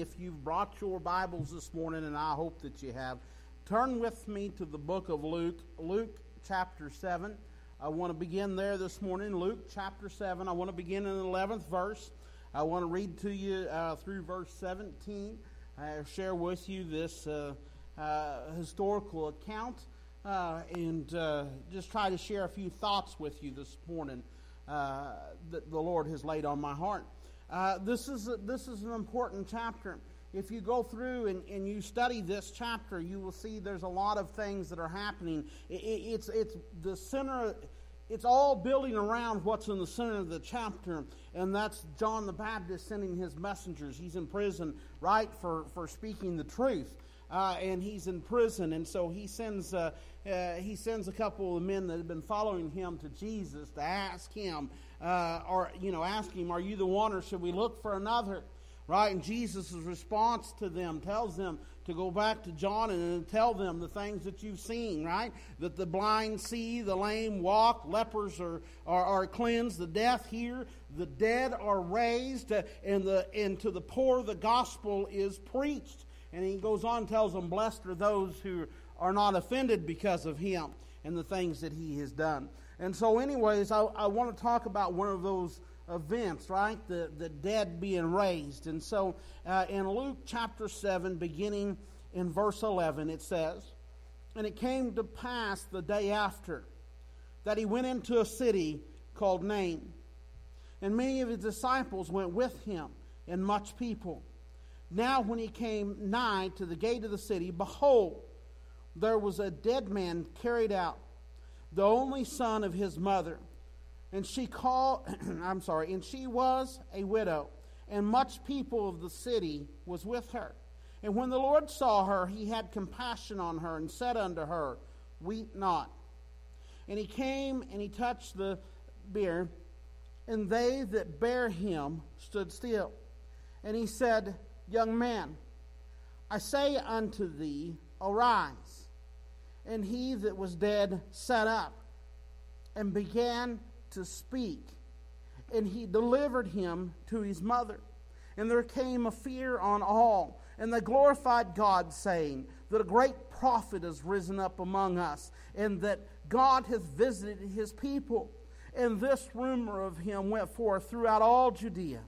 if you've brought your Bibles this morning, and I hope that you have, turn with me to the book of Luke, Luke chapter 7. I want to begin there this morning, Luke chapter 7. I want to begin in the 11th verse. I want to read to you uh, through verse 17. I share with you this uh, uh, historical account uh, and uh, just try to share a few thoughts with you this morning uh, that the Lord has laid on my heart. This, is, this is an important chapter if you go through and, and you study this chapter, you will see there's a lot of things that are happening. It, it's, it's the center, it's all building around what's in the center of the chapter, and that's John the Baptist sending his messengers. He's in prison, right, for, for speaking the truth. Uh, and he's in prison, and so he sends uh, uh, he sends a couple of men that have been following him to Jesus to ask him, uh, or you know, ask him, "Are you the one, or should we look for another?" right? And Jesus' response to them tells them to go back to John and tell them the things that you've seen, right? That the blind see, the lame walk, lepers are, are, are cleansed, the deaf hear, the dead are raised, uh, and, the, and to the poor the gospel is preached. And he goes on and tells them, Blessed are those who are not offended because of him and the things that he has done. And so, anyways, I, I want to talk about one of those events, right? The, the dead being raised. And so uh, in Luke chapter 7, beginning in verse 11, it says, And it came to pass the day after that he went into a city called Nain. And many of his disciples went with him, and much people. Now, when he came nigh to the gate of the city, behold, there was a dead man carried out, the only son of his mother and she called, I'm sorry, and she was a widow, and much people of the city was with her. And when the Lord saw her, he had compassion on her and said unto her, Weep not. And he came and he touched the bier, and they that bare him stood still. And he said, Young man, I say unto thee, Arise. And he that was dead sat up and began to speak. And he delivered him to his mother. And there came a fear on all. And they glorified God, saying that a great prophet has risen up among us, and that God hath visited his people. And this rumor of him went forth throughout all Judea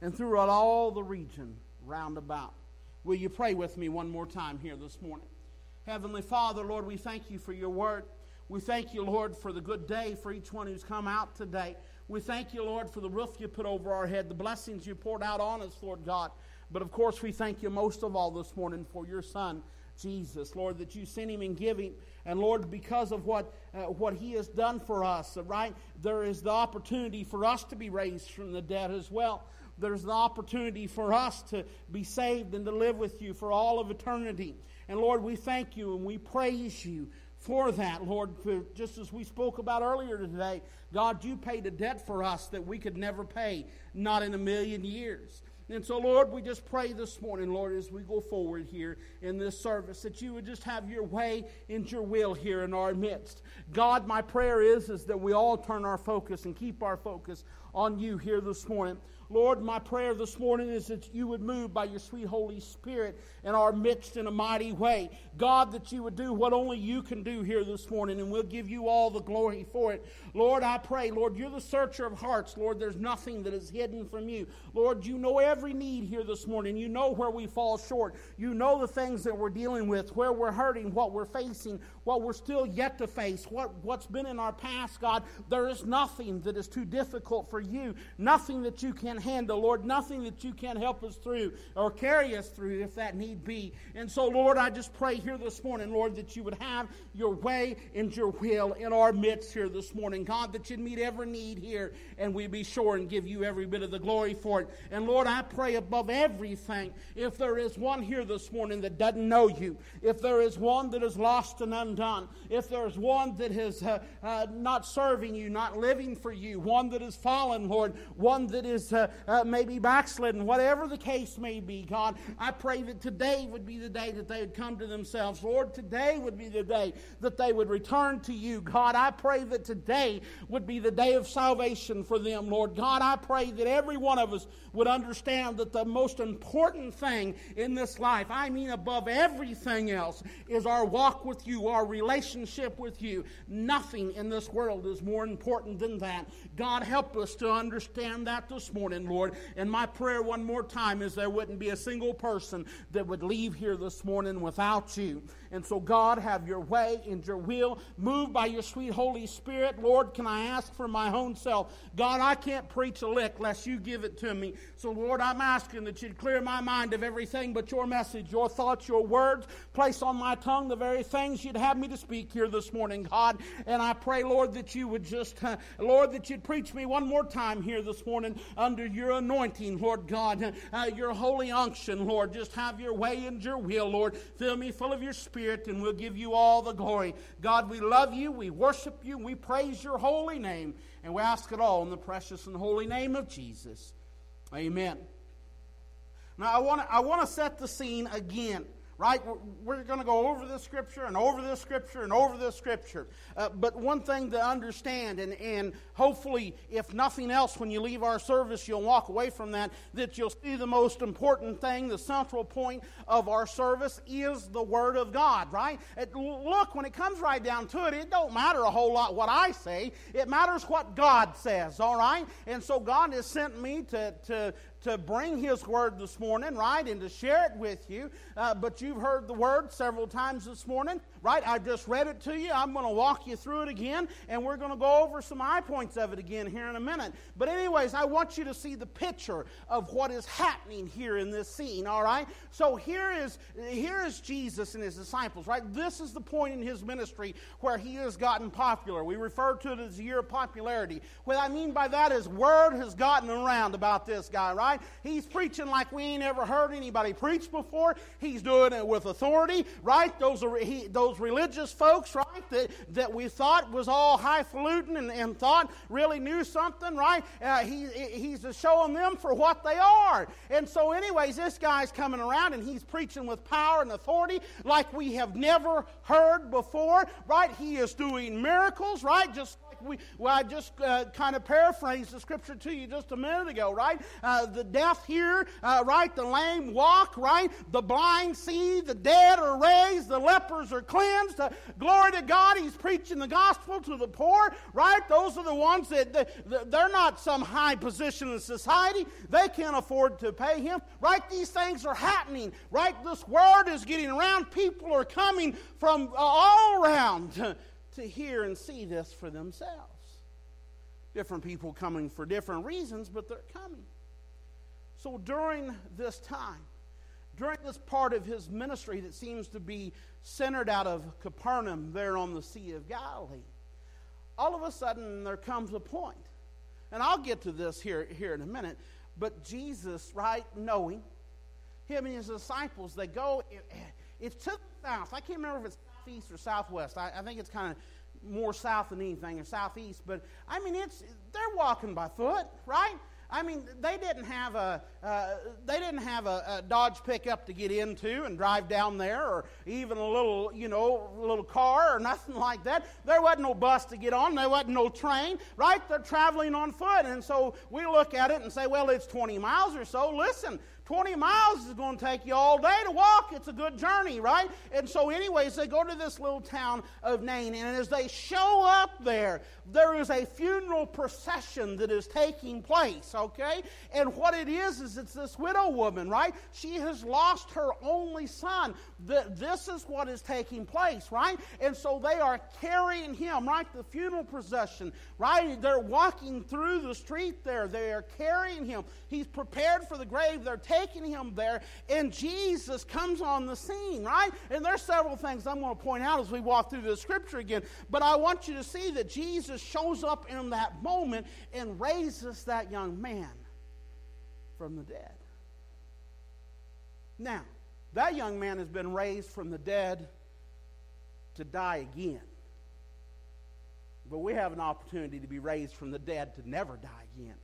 and throughout all the region round about. Will you pray with me one more time here this morning? Heavenly Father, Lord, we thank you for your word. We thank you, Lord, for the good day for each one who's come out today. We thank you, Lord, for the roof you put over our head, the blessings you poured out on us, Lord God. But of course, we thank you most of all this morning for your Son, Jesus, Lord, that you sent him and give him. And Lord, because of what, uh, what he has done for us, right, there is the opportunity for us to be raised from the dead as well. There's the opportunity for us to be saved and to live with you for all of eternity. And Lord, we thank you and we praise you for that, Lord. For just as we spoke about earlier today, God, you paid a debt for us that we could never pay, not in a million years. And so, Lord, we just pray this morning, Lord, as we go forward here in this service, that you would just have your way and your will here in our midst. God, my prayer is, is that we all turn our focus and keep our focus on you here this morning. Lord, my prayer this morning is that you would move by your sweet Holy Spirit in our midst in a mighty way. God, that you would do what only you can do here this morning, and we'll give you all the glory for it. Lord, I pray, Lord, you're the searcher of hearts. Lord, there's nothing that is hidden from you. Lord, you know every need here this morning. You know where we fall short. You know the things that we're dealing with, where we're hurting, what we're facing, what we're still yet to face, what, what's been in our past, God. There is nothing that is too difficult for you, nothing that you can handle, Lord, nothing that you can't help us through or carry us through if that need be. And so, Lord, I just pray here this morning, Lord, that you would have your way and your will in our midst here this morning. God, that you'd meet every need here and we be sure and give you every bit of the glory for it. And Lord, I pray above everything, if there is one here this morning that doesn't know you, if there is one that is lost and undone, if there is one that is uh, uh, not serving you, not living for you, one that fallen fallen, Lord, one that is uh, uh, maybe backslidden, whatever the case may be, God, I pray that today would be the day that they would come to themselves. Lord, today would be the day that they would return to you. God, I pray that today would be the day of salvation for them, Lord. God, I pray that every one of us would understand that the most important thing in this life, I mean above everything else, is our walk with you, our relationship with you. Nothing in this world is more important than that. God, help us to understand that this morning, Lord. And my prayer one more time is there wouldn't be a single person that would leave here this morning without you. And so, God, have your way and your will. Move by your sweet Holy Spirit. Lord, can I ask for my own self? God, I can't preach a lick lest you give it to me. So, Lord, I'm asking that you'd clear my mind of everything but your message, your thoughts, your words. Place on my tongue the very things you'd have me to speak here this morning, God. And I pray, Lord, that you would just, Lord, that you'd preach me one more time here this morning under your anointing, Lord God, uh, your holy unction, Lord. Just have your way and your will, Lord. Fill me full of your spirit, and we'll give you all the glory. God, we love you, we worship you, we praise your holy name, and we ask it all in the precious and holy name of Jesus. Amen. Now, I want to I want to set the scene again right? We're, going to go over this scripture and over this scripture and over this scripture. Uh, but one thing to understand, and, and hopefully, if nothing else, when you leave our service, you'll walk away from that, that you'll see the most important thing, the central point of our service is the Word of God, right? It, look, when it comes right down to it, it don't matter a whole lot what I say. It matters what God says, all right? And so God has sent me to, to to bring His Word this morning, right, and to share it with you. Uh, but you've heard the Word several times this morning, right? I've just read it to you. I'm going to walk you through it again, and we're going to go over some high points of it again here in a minute. But, anyways, I want you to see the picture of what is happening here in this scene, all right? So here is, here is Jesus and His disciples, right? This is the point in His ministry where He has gotten popular. We refer to it as a year of popularity. What I mean by that is word has gotten around about this guy, right? Right? He's preaching like we ain't ever heard anybody preach before. He's doing it with authority, right? Those are he, those religious folks, right? That, that we thought was all highfalutin and, and thought really knew something, right? Uh, he, he's showing them for what they are. And so, anyways, this guy's coming around and he's preaching with power and authority like we have never heard before, right? He is doing miracles, right? Just we, well, I just uh, kind of paraphrased the scripture to you just a minute ago, right? Uh, the deaf hear, uh, right? The lame walk, right? The blind see, the dead are raised, the lepers are cleansed. Uh, glory to God, He's preaching the gospel to the poor, right? Those are the ones that, that they're not some high position in society. They can't afford to pay Him, right? These things are happening, right? This word is getting around. People are coming from uh, all around to hear and see this for themselves. Different people coming for different reasons, but they're coming. So during this time, during this part of his ministry that seems to be centered out of Capernaum there on the Sea of Galilee, all of a sudden there comes a point, and I'll get to this here, here in a minute, but Jesus, right, knowing, him and his disciples, they go, it's to. I can't remember if it's southeast or southwest. I, I think it's kind of more south than anything, or southeast. But I mean, it's they're walking by foot, right? I mean, they didn't have a uh, they didn't have a, a, Dodge pickup to get into and drive down there, or even a little you know little car or nothing like that. There wasn't no bus to get on. There wasn't no train. Right? They're traveling on foot, and so we look at it and say, well, it's 20 miles or so. Listen, 20 miles is going to take you all day to walk. It's a good journey, right? And so, anyways, they go to this little town of Nain, and as they show up there, there is a funeral procession that is taking place, okay? And what it is, is it's this widow woman, right? She has lost her only son. This is what is taking place, right? And so they are carrying him, right? The funeral procession, right? They're walking through the street there. They are carrying him. He's prepared for the grave. They're taking him there, and Jesus comes on the scene, right? And there's several things I'm going to point out as we walk through the scripture again. But I want you to see that Jesus shows up in that moment and raises that young man from the dead. Now, that young man has been raised from the dead to die again. But we have an opportunity to be raised from the dead to never die again.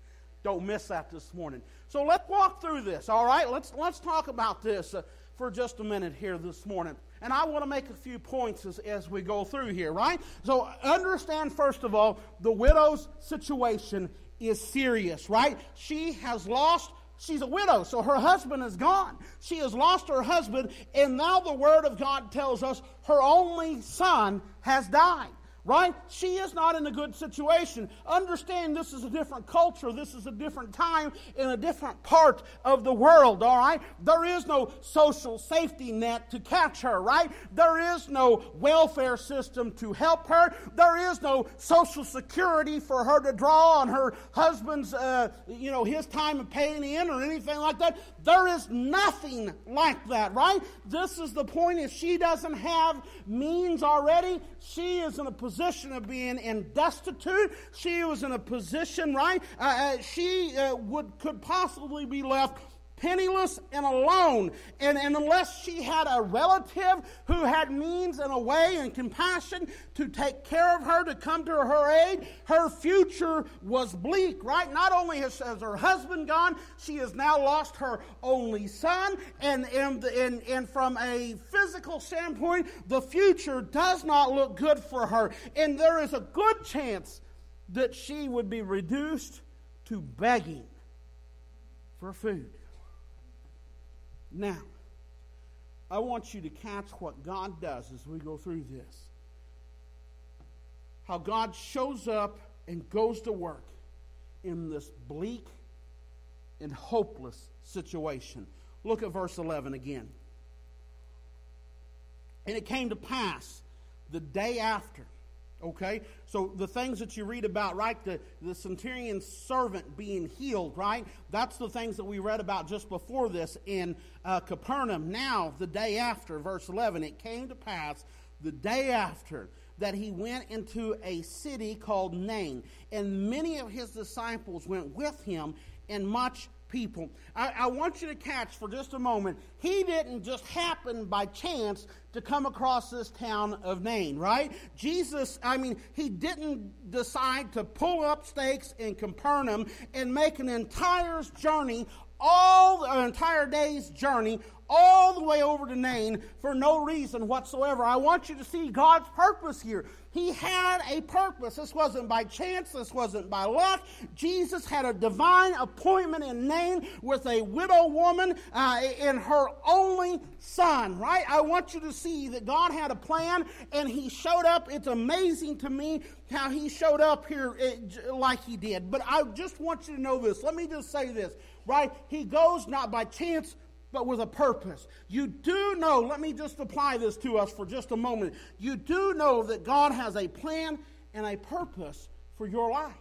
Don't miss that this morning. So let's walk through this, all right? Let's, let's talk about this uh, for just a minute here this morning. And I want to make a few points as, as we go through here, right? So understand, first of all, the widow's situation is serious, right? She has lost She's a widow, so her husband is gone. She has lost her husband, and now the Word of God tells us her only son has died right? She is not in a good situation. Understand this is a different culture. This is a different time in a different part of the world, all right? There is no social safety net to catch her, right? There is no welfare system to help her. There is no social security for her to draw on her husband's, uh, you know, his time of paying in or anything like that. There is nothing like that, right? This is the point. If she doesn't have means already, she is in a position of being in destitute. She was in a position, right? Uh, uh, she uh, would could possibly be left penniless and alone. And, and unless she had a relative who had means and a way and compassion to take care of her, to come to her aid, her future was bleak, right? Not only has, has her husband gone, she has now lost her only son. And, and, and, and from a physical standpoint, the future does not look good for her. And there is a good chance that she would be reduced to begging for food. Now, I want you to catch what God does as we go through this. How God shows up and goes to work in this bleak and hopeless situation. Look at verse 11 again. And it came to pass the day after Okay? So the things that you read about, right? The, the centurion's servant being healed, right? That's the things that we read about just before this in uh, Capernaum. Now, the day after, verse 11, it came to pass the day after that he went into a city called Nain, and many of his disciples went with him, and much people. I, I, want you to catch for just a moment. He didn't just happen by chance to come across this town of Nain, right? Jesus, I mean, he didn't decide to pull up stakes in Capernaum and make an entire journey all the entire day's journey all the way over to Nain for no reason whatsoever. I want you to see God's purpose here. He had a purpose. This wasn't by chance, this wasn't by luck. Jesus had a divine appointment in Nain with a widow woman uh, and her only son, right? I want you to see that God had a plan and he showed up. It's amazing to me how he showed up here like he did. But I just want you to know this. Let me just say this, right? He goes not by chance, but with a purpose. You do know, let me just apply this to us for just a moment. You do know that God has a plan and a purpose for your life.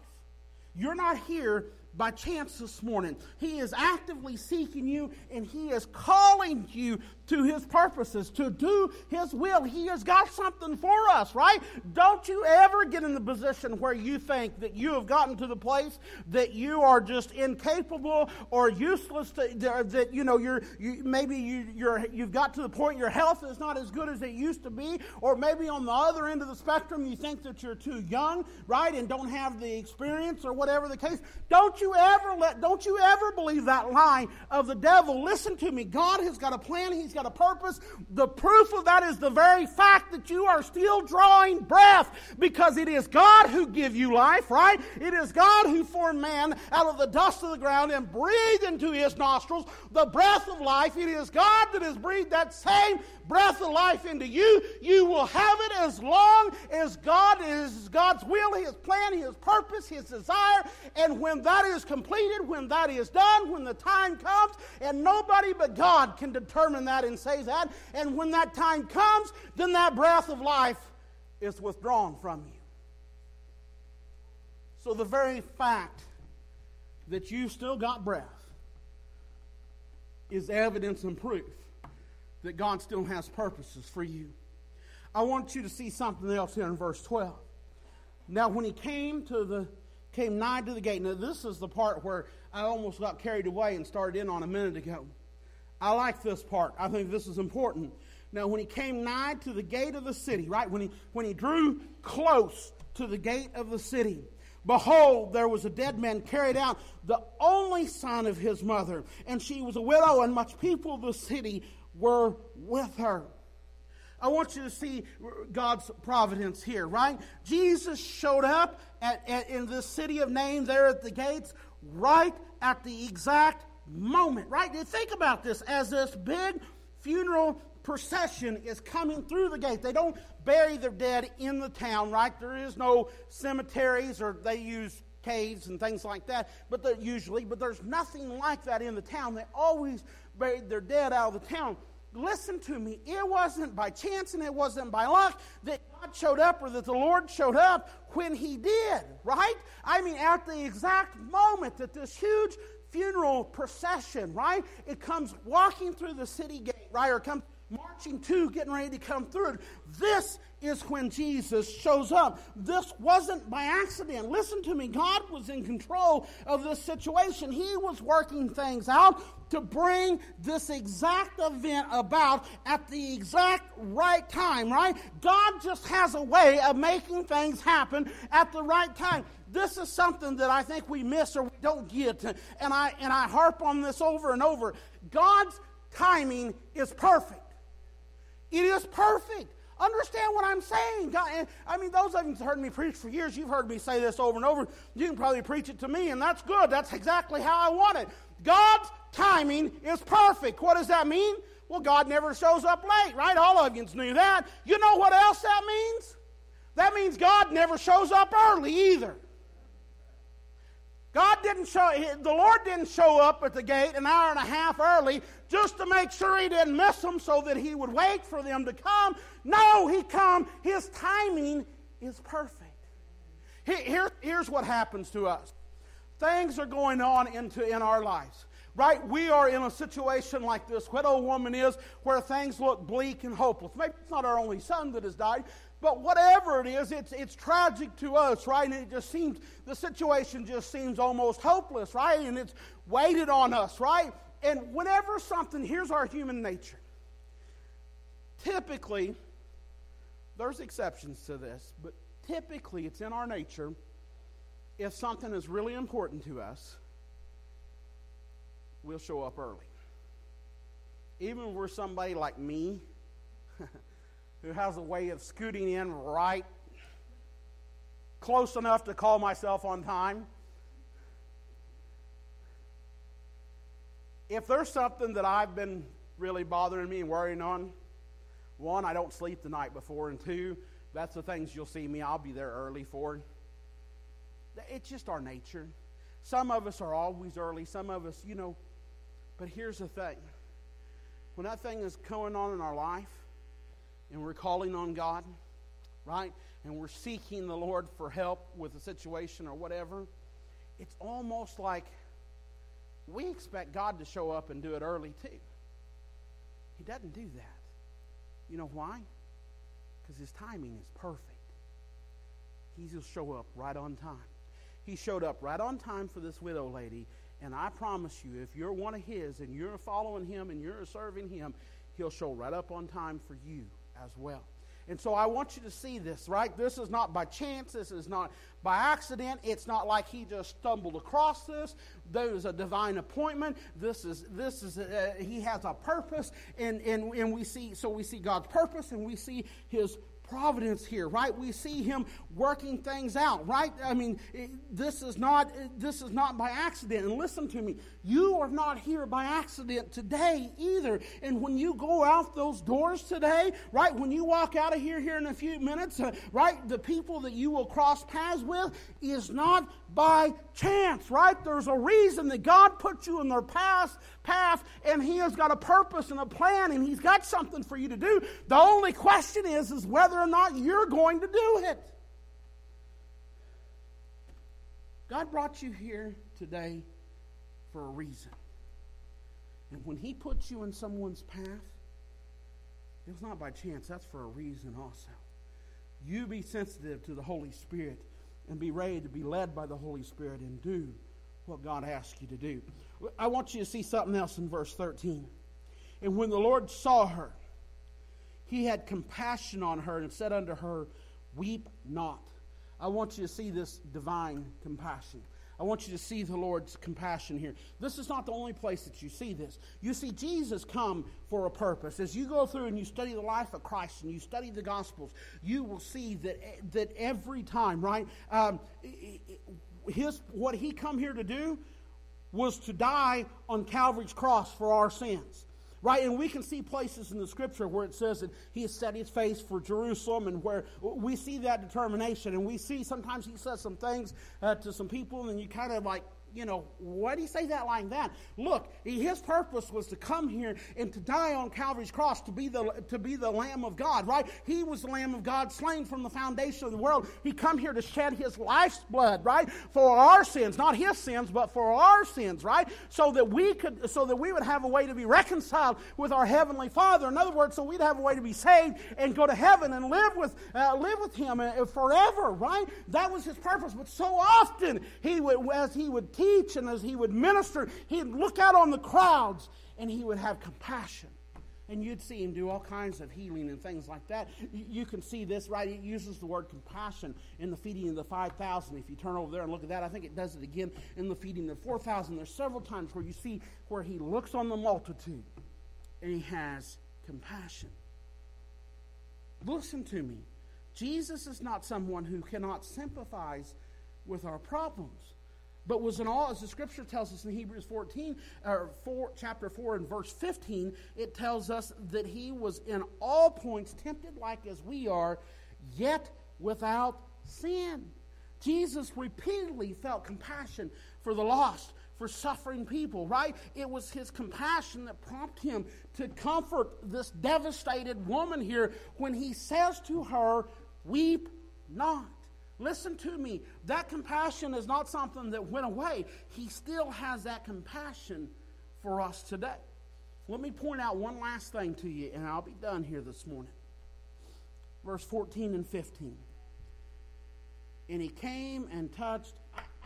You're not here by chance this morning. He is actively seeking you and He is calling you to His purposes, to do His will. He has got something for us, right? Don't you ever get in the position where you think that you have gotten to the place that you are just incapable or useless, to, uh, that, you know, you're, you, maybe you, you're, you've got to the point your health is not as good as it used to be, or maybe on the other end of the spectrum you think that you're too young, right, and don't have the experience or whatever the case. Don't you you ever let, don't you ever believe that lie of the devil. Listen to me. God has got a plan. He's got a purpose. The proof of that is the very fact that you are still drawing breath because it is God who give you life, right? It is God who formed man out of the dust of the ground and breathed into his nostrils the breath of life. It is God that has breathed that same breath of life into you. You will have it as long as God is God's will, his plan, his purpose, his desire. And when that is completed, when that is done, when the time comes, and nobody but God can determine that and say that. And when that time comes, then that breath of life is withdrawn from you. So the very fact that you still got breath is evidence and proof that God still has purposes for you. I want you to see something else here in verse 12. Now, when he came to the came nigh to the gate. Now, this is the part where I almost got carried away and started in on a minute ago. I like this part. I think this is important. Now, when he came nigh to the gate of the city, right, when he, when he drew close to the gate of the city, behold, there was a dead man carried out, the only son of his mother, and she was a widow, and much people of the city were with her. I want you to see God's providence here, right? Jesus showed up at, at, in this city of Nain there at the gates right at the exact moment, right? Think about this as this big funeral procession is coming through the gate. They don't bury their dead in the town, right? There is no cemeteries or they use caves and things like that, but usually, but there's nothing like that in the town. They always buried their dead out of the town listen to me, it wasn't by chance and it wasn't by luck that God showed up or that the Lord showed up when He did, right? I mean, at the exact moment that this huge funeral procession, right, it comes walking through the city gate, right, or comes marching to, getting ready to come through. This is when Jesus shows up. This wasn't by accident. Listen to me. God was in control of this situation. He was working things out to bring this exact event about at the exact right time, right? God just has a way of making things happen at the right time. This is something that I think we miss or we don't get. And I and I harp on this over and over. God's timing is perfect. It is perfect. Understand what I'm saying. God, I mean, those of you who've heard me preach for years, you've heard me say this over and over. You can probably preach it to me, and that's good. That's exactly how I want it. God's timing is perfect. What does that mean? Well, God never shows up late, right? All of you knew that. You know what else that means? That means God never shows up early either. God didn't show, the Lord didn't show up at the gate an hour and a half early just to make sure he didn't miss them so that he would wait for them to come. No, he come. His timing is perfect. Here, here's what happens to us. Things are going on into, in our lives right? We are in a situation like this widow woman is, where things look bleak and hopeless. Maybe it's not our only son that has died, but whatever it is, it's, it's tragic to us, right? And it just seems, the situation just seems almost hopeless, right? And it's weighted on us, right? And whenever something, here's our human nature. Typically, there's exceptions to this, but typically it's in our nature if something is really important to us, we'll show up early. Even if we're somebody like me, who has a way of scooting in right close enough to call myself on time. If there's something that I've been really bothering me and worrying on, one, I don't sleep the night before, and two, that's the things you'll see me, I'll be there early for. It's just our nature. Some of us are always early, some of us, you know. But here's the thing when that thing is going on in our life, and we're calling on God, right? And we're seeking the Lord for help with a situation or whatever, it's almost like we expect God to show up and do it early too. He doesn't do that. You know why? Because his timing is perfect. He'll show up right on time. He showed up right on time for this widow lady, and I promise you, if you're one of his and you're following him and you're serving him, he'll show right up on time for you as well. And so I want you to see this, right? This is not by chance. This is not by accident. It's not like he just stumbled across this. There is a divine appointment. This is this is a, uh, he has a purpose, and and and we see so we see God's purpose, and we see His providence here, right? We see him working things out, right? I mean, this is not this is not by accident. And listen to me, you are not here by accident today either. And when you go out those doors today, right? When you walk out of here here in a few minutes, uh, right? The people that you will cross paths with is not by chance, right? There's a reason that God put you in their path, path, and He has got a purpose and a plan, and He's got something for you to do. The only question is, is whether or not you're going to do it. God brought you here today for a reason. And when He puts you in someone's path, it's not by chance, that's for a reason also. You be sensitive to the Holy Spirit and be ready to be led by the Holy Spirit and do what God asks you to do. I want you to see something else in verse 13. And when the Lord saw her, he had compassion on her and said unto her, Weep not. I want you to see this divine compassion. I want you to see the Lord's compassion here. This is not the only place that you see this. You see Jesus come for a purpose. As you go through and you study the life of Christ and you study the Gospels, you will see that, that every time, right? Um, his, what he come here to do was to die on Calvary's cross for our sins. Right? And we can see places in the scripture where it says that he has set his face for Jerusalem and where we see that determination. And we see sometimes he says some things uh, to some people and you kind of like, you know, why do you say that like that? Look, his purpose was to come here and to die on Calvary's cross to be the to be the Lamb of God, right? He was the Lamb of God, slain from the foundation of the world. He come here to shed his life's blood, right, for our sins, not his sins, but for our sins, right? So that we could, so that we would have a way to be reconciled with our heavenly Father. In other words, so we'd have a way to be saved and go to heaven and live with uh, live with Him uh, forever, right? That was his purpose. But so often he would, as he would teach and as he would minister, he'd look out on the crowds and he would have compassion. And you'd see him do all kinds of healing and things like that. You can see this, right? It uses the word compassion in the feeding of the 5,000. If you turn over there and look at that, I think it does it again in the feeding of the 4,000. There's several times where you see where he looks on the multitude and he has compassion. Listen to me. Jesus is not someone who cannot sympathize with our problems but was in all, as the scripture tells us in Hebrews 14, or 4, chapter 4 and verse 15, it tells us that he was in all points tempted like as we are, yet without sin. Jesus repeatedly felt compassion for the lost, for suffering people, right? It was his compassion that prompted him to comfort this devastated woman here when he says to her, Weep not. Listen to me. That compassion is not something that went away. He still has that compassion for us today. Let me point out one last thing to you, and I'll be done here this morning. Verse 14 and 15. And he came and touched.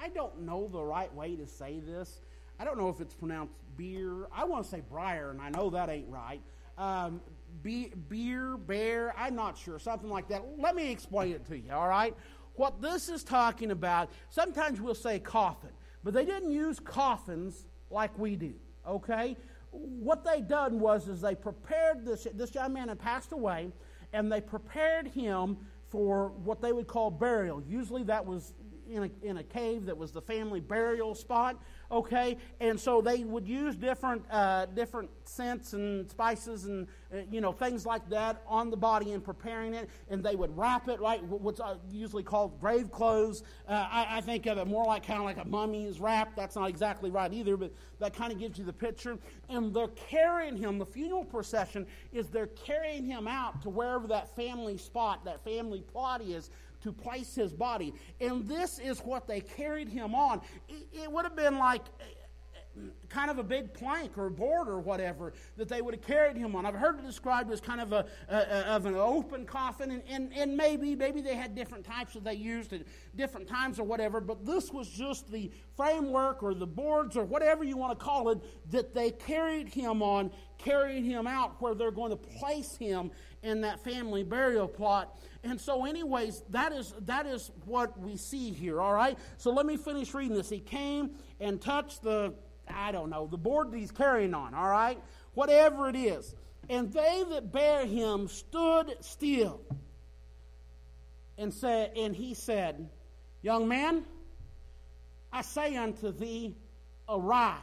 I, don't know the right way to say this. I don't know if it's pronounced beer. I want to say briar, and I know that ain't right. Um, be, beer, bear, I'm not sure, something like that. Let me explain it to you, all right? What this is talking about, sometimes we'll say coffin, but they didn't use coffins like we do, okay? What they done was is they prepared this, this young man had passed away, and they prepared him for what they would call burial. Usually that was in a, in a cave that was the family burial spot okay? And so they would use different, uh, different scents and spices and, uh, you know, things like that on the body in preparing it. And they would wrap it, right? What's uh, usually called grave clothes. Uh, I, I, think of it more like kind of like a mummy's wrap. That's not exactly right either, but that kind of gives you the picture. And they're carrying him, the funeral procession is they're carrying him out to wherever that family spot, that family plot is to place his body. And this is what they carried him on. It, would have been like eh, eh, kind of a big plank or board or whatever that they would have carried him on. I've heard it described as kind of a, a, of an open coffin, and, and, and, maybe maybe they had different types that they used at different times or whatever. But this was just the framework or the boards or whatever you want to call it that they carried him on, carrying him out where they're going to place him in that family burial plot. And so, anyways, that is that is what we see here. All right. So let me finish reading this. He came and touched the I don't know, the board that he's carrying on, all right? Whatever it is. And they that bear him stood still. And said, and he said, Young man, I say unto thee, arise.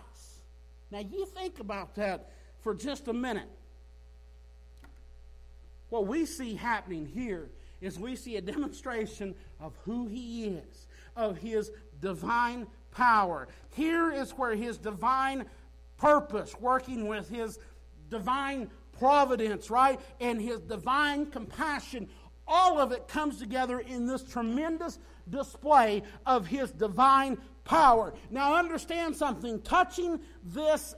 Now you think about that for just a minute. What we see happening here is we see a demonstration of who he is, of his divine power. Here is where his divine purpose, working with his divine providence, right, and his divine compassion, all of it comes together in this tremendous display of his divine power. Now, understand something. Touching this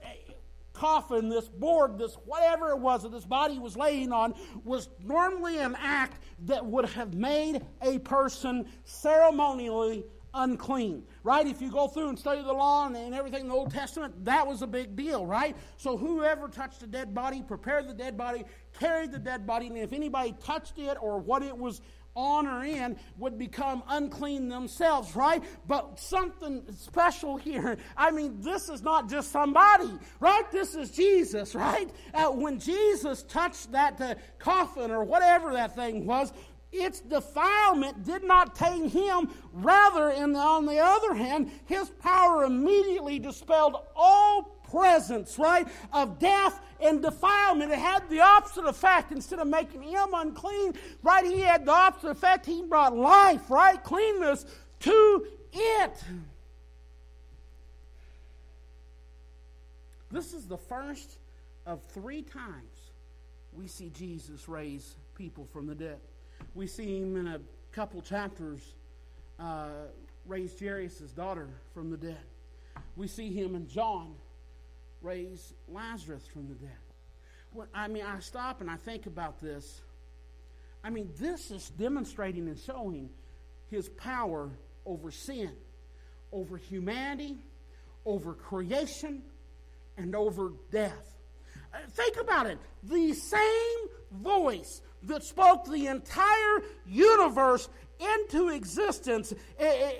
coffin, this board, this whatever it was that this body was laying on, was normally an act that would have made a person ceremonially unclean, right? If you go through and study the law and, and, everything in the Old Testament, that was a big deal, right? So whoever touched a dead body, prepared the dead body, carried the dead body, and if anybody touched it or what it was on or in would become unclean themselves, right? But something special here. I mean, this is not just somebody, right? This is Jesus, right? Uh, when Jesus touched that uh, coffin or whatever that thing was, its defilement did not take him. Rather, the, on the other hand, his power immediately dispelled all presence, right, of death and defilement. It had the opposite effect. Instead of making him unclean, right, he had the opposite effect. He brought life, right, cleanness to it. This is the first of three times we see Jesus raise people from the dead. We see him in a couple chapters uh, raise Jairus' daughter from the dead. We see him in John raise Lazarus from the dead. I mean, I stop and I think about this. I mean, this is demonstrating and showing his power over sin, over humanity, over creation, and over death. Uh, think about it. The same voice that spoke the entire universe into existence eh, eh,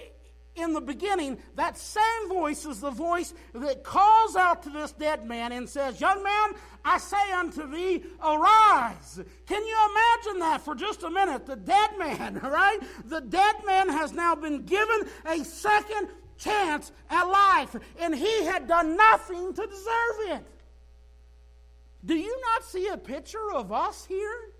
in the beginning, that same voice is the voice that calls out to this dead man and says, Young man, I say unto thee, arise. Can you imagine that for just a minute? The dead man, right? The dead man has now been given a second chance at life, and he had done nothing to deserve it. Do you not see a picture of us here?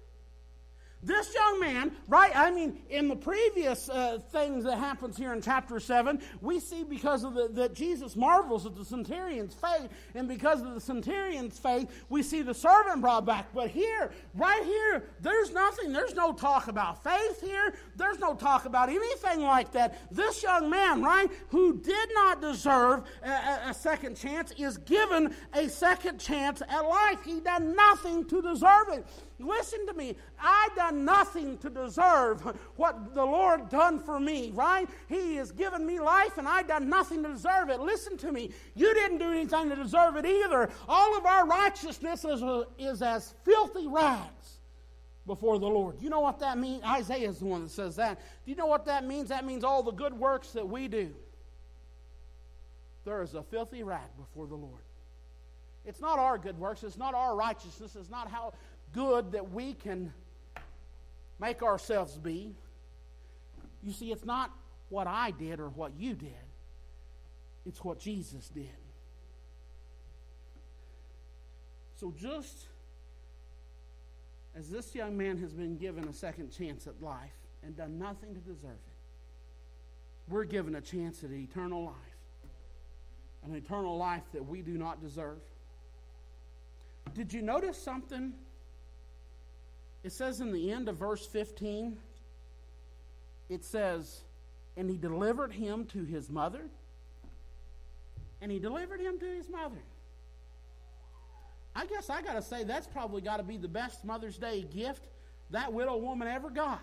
This young man, right? I mean, in the previous uh, things that happens here in chapter 7, we see because of the, that Jesus marvels at the centurion's faith, and because of the centurion's faith, we see the servant brought back. But here, right here, there's nothing. There's no talk about faith here. There's no talk about anything like that. This young man, right, who did not deserve a, a second chance, is given a second chance at life. He done nothing to deserve it. Listen to me. I done nothing to deserve what the Lord done for me, right? He has given me life and I done nothing to deserve it. Listen to me. You didn't do anything to deserve it either. All of our righteousness is, is as filthy rags before the Lord. You know what that means? Isaiah is the one that says that. Do you know what that means? That means all the good works that we do. There is a filthy rag before the Lord. It's not our good works. It's not our righteousness. It's not how good that we can make ourselves be. You see, it's not what I did or what you did, it's what Jesus did. So, just as this young man has been given a second chance at life and done nothing to deserve it, we're given a chance at eternal life, an eternal life that we do not deserve. Did you notice something it says in the end of verse 15, it says, And he delivered him to his mother. And he delivered him to his mother. I guess I got to say, that's probably got to be the best Mother's Day gift that widow woman ever got.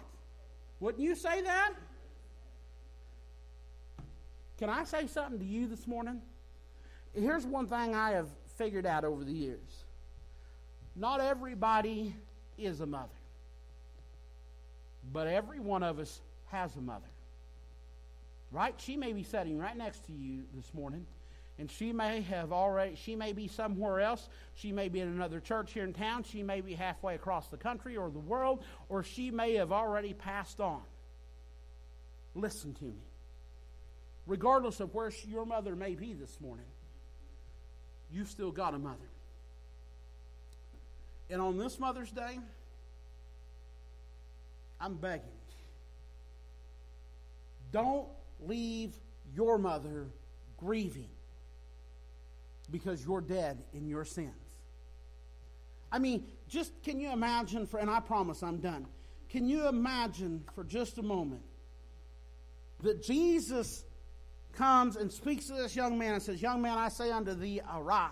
Wouldn't you say that? Can I say something to you this morning? Here's one thing I have figured out over the years not everybody is a mother. But every one of us has a mother. Right? She may be sitting right next to you this morning. And she may have already, she may be somewhere else. She may be in another church here in town. She may be halfway across the country or the world. Or she may have already passed on. Listen to me. Regardless of where your mother may be this morning, you've still got a mother. And on this Mother's Day, I'm begging. Don't leave your mother grieving because you're dead in your sins. I mean, just can you imagine for, and I promise I'm done. Can you imagine for just a moment that Jesus comes and speaks to this young man and says, Young man, I say unto thee, arise.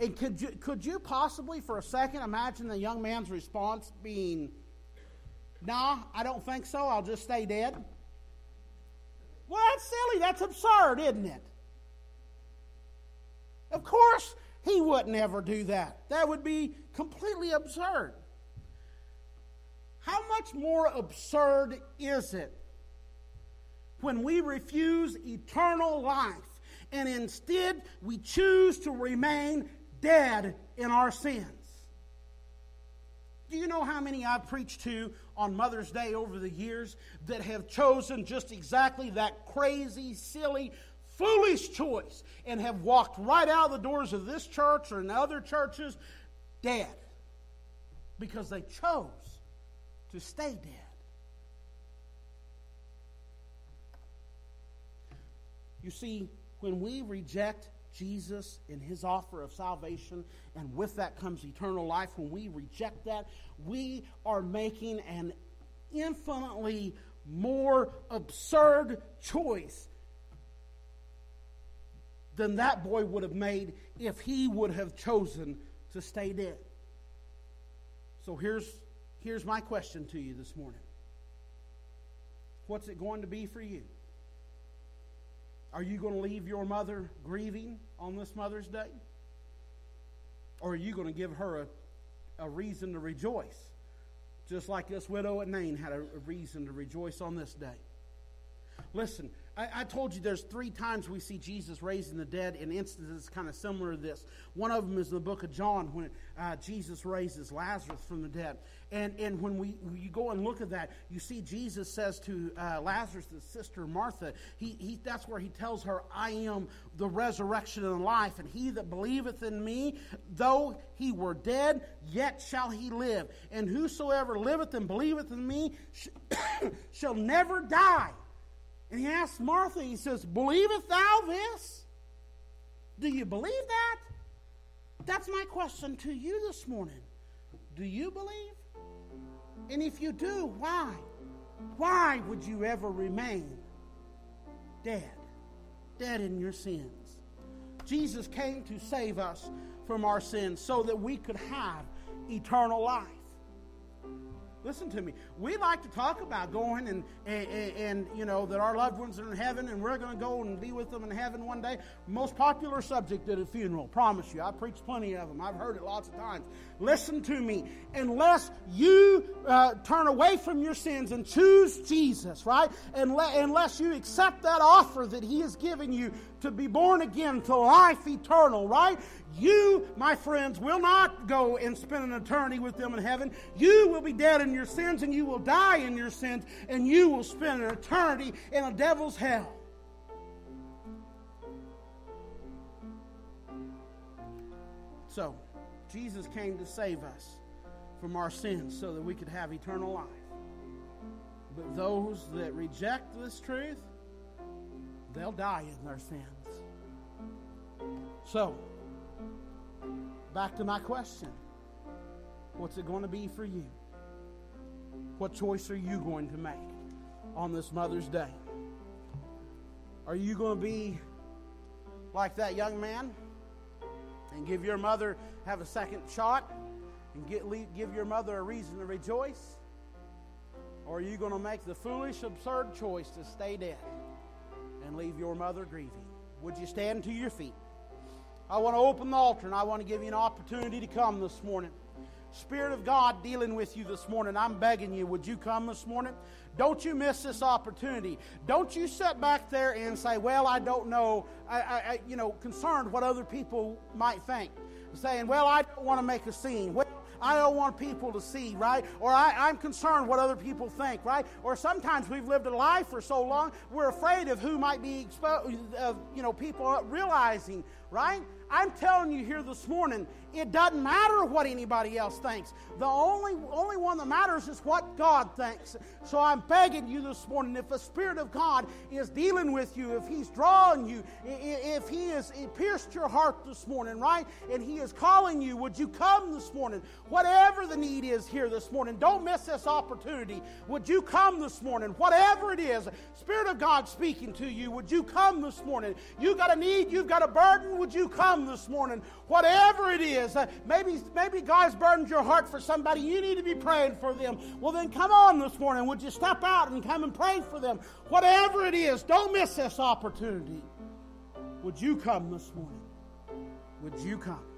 And could you, could you possibly for a second imagine the young man's response being, Nah, I don't think so. I'll just stay dead. Well, that's silly. That's absurd, isn't it? Of course, he wouldn't ever do that. That would be completely absurd. how much more absurd is it when we refuse eternal life and instead we choose to remain dead in our sins? Do you know how many I've preached to on Mother's Day over the years that have chosen just exactly that crazy, silly, foolish choice and have walked right out of the doors of this church or in other churches dead because they chose to stay dead. You see, when we reject Jesus and his offer of salvation, and with that comes eternal life, when we reject that, we are making an infinitely more absurd choice than that boy would have made if he would have chosen to stay dead. So here's, here's my question to you this morning What's it going to be for you? Are you going to leave your mother grieving on this Mother's Day? Or are you going to give her a, a reason to rejoice? Just like this widow at Nain had a, a reason to rejoice on this day. Listen, I, I, told you there's three times we see Jesus raising the dead in instances kind of similar to this. One of them is in the book of John when uh, Jesus raises Lazarus from the dead. And, and when we you go and look at that, you see Jesus says to uh, Lazarus' sister Martha, he, he, that's where he tells her, I am the resurrection and life, and he that believeth in me, though he were dead, yet shall he live. And whosoever liveth and believeth in me sh- shall never die. And he asks Martha, he says, Believeth thou this? Do you believe that? That's my question to you this morning. Do you believe? And if you do, why? Why would you ever remain dead? Dead in your sins. Jesus came to save us from our sins so that we could have eternal life. Listen to me. We like to talk about going and, and, and, you know, that our loved ones are in heaven and we're going to go and be with them in heaven one day. Most popular subject at a funeral. Promise you. I preached plenty of them. I've heard it lots of times. Listen to me. Unless you uh, turn away from your sins and choose Jesus, right? Unless you accept that offer that He has given you to be born again to life eternal, right? You, my friends, will not go and spend an eternity with them in heaven. You will be dead in your sins and you will die in your sins and you will spend an eternity in a devil's hell. So, Jesus came to save us from our sins so that we could have eternal life. But those that reject this truth, they'll die in their sins. So, back to my question What's it going to be for you? What choice are you going to make on this Mother's Day? Are you going to be like that young man and give your mother have a second shot and get, give your mother a reason to rejoice? Or are you going to make the foolish, absurd choice to stay dead and leave your mother grieving? Would you stand to your feet? I want to open the altar and I want to give you an opportunity to come this morning. Spirit of God dealing with you this morning, I'm begging you, would you come this morning? Don't you miss this opportunity. Don't you sit back there and say, Well, I don't know, I, I, you know, concerned what other people might think. Saying, Well, I don't want to make a scene. Well, I don't want people to see, right? Or I, am concerned what other people think, right? Or sometimes we've lived a life for so long, we're afraid of who might be exposed, of, you know, people realizing, right? I'm telling you here this morning, it doesn't matter what anybody else thinks. The only, only one that matters is what God thinks. So I'm begging you this morning, if the Spirit of God is dealing with you, if He's drawing you, if He has pierced your heart this morning, right? And He is calling you, would you come this morning? Whatever the need is here this morning, don't miss this opportunity. Would you come this morning? Whatever it is, Spirit of God speaking to you, would you come this morning? You've got a need, you've got a burden, would you come this morning? Whatever it is, uh, maybe, maybe God's burdened your heart for somebody, you need to be praying for them. Well, then come on this morning. Would you step out and come and pray for them? Whatever it is, don't miss this opportunity. Would you come this morning? Would you come?